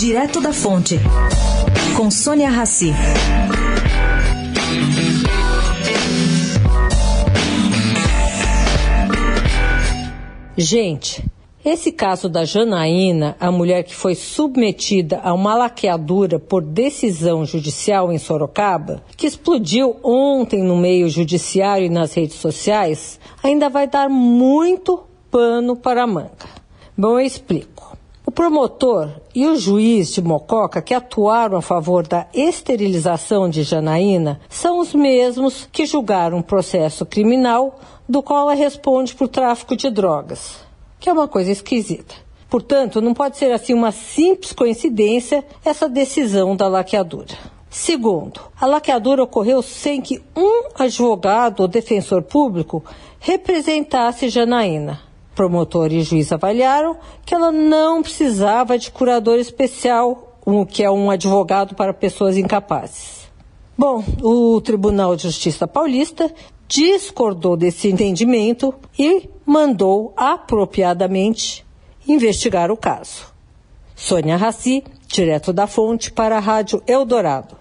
Direto da Fonte, com Sônia Rassi. Gente, esse caso da Janaína, a mulher que foi submetida a uma laqueadura por decisão judicial em Sorocaba, que explodiu ontem no meio judiciário e nas redes sociais, ainda vai dar muito pano para a manga. Bom, eu explico. O promotor e o juiz de Mococa que atuaram a favor da esterilização de Janaína são os mesmos que julgaram um processo criminal do qual ela responde por tráfico de drogas, que é uma coisa esquisita. Portanto, não pode ser assim uma simples coincidência essa decisão da laqueadura. Segundo, a laqueadura ocorreu sem que um advogado ou defensor público representasse Janaína promotor e juiz avaliaram que ela não precisava de curador especial, o que é um advogado para pessoas incapazes. Bom, o Tribunal de Justiça Paulista discordou desse entendimento e mandou apropriadamente investigar o caso. Sônia Raci, direto da fonte para a Rádio Eldorado.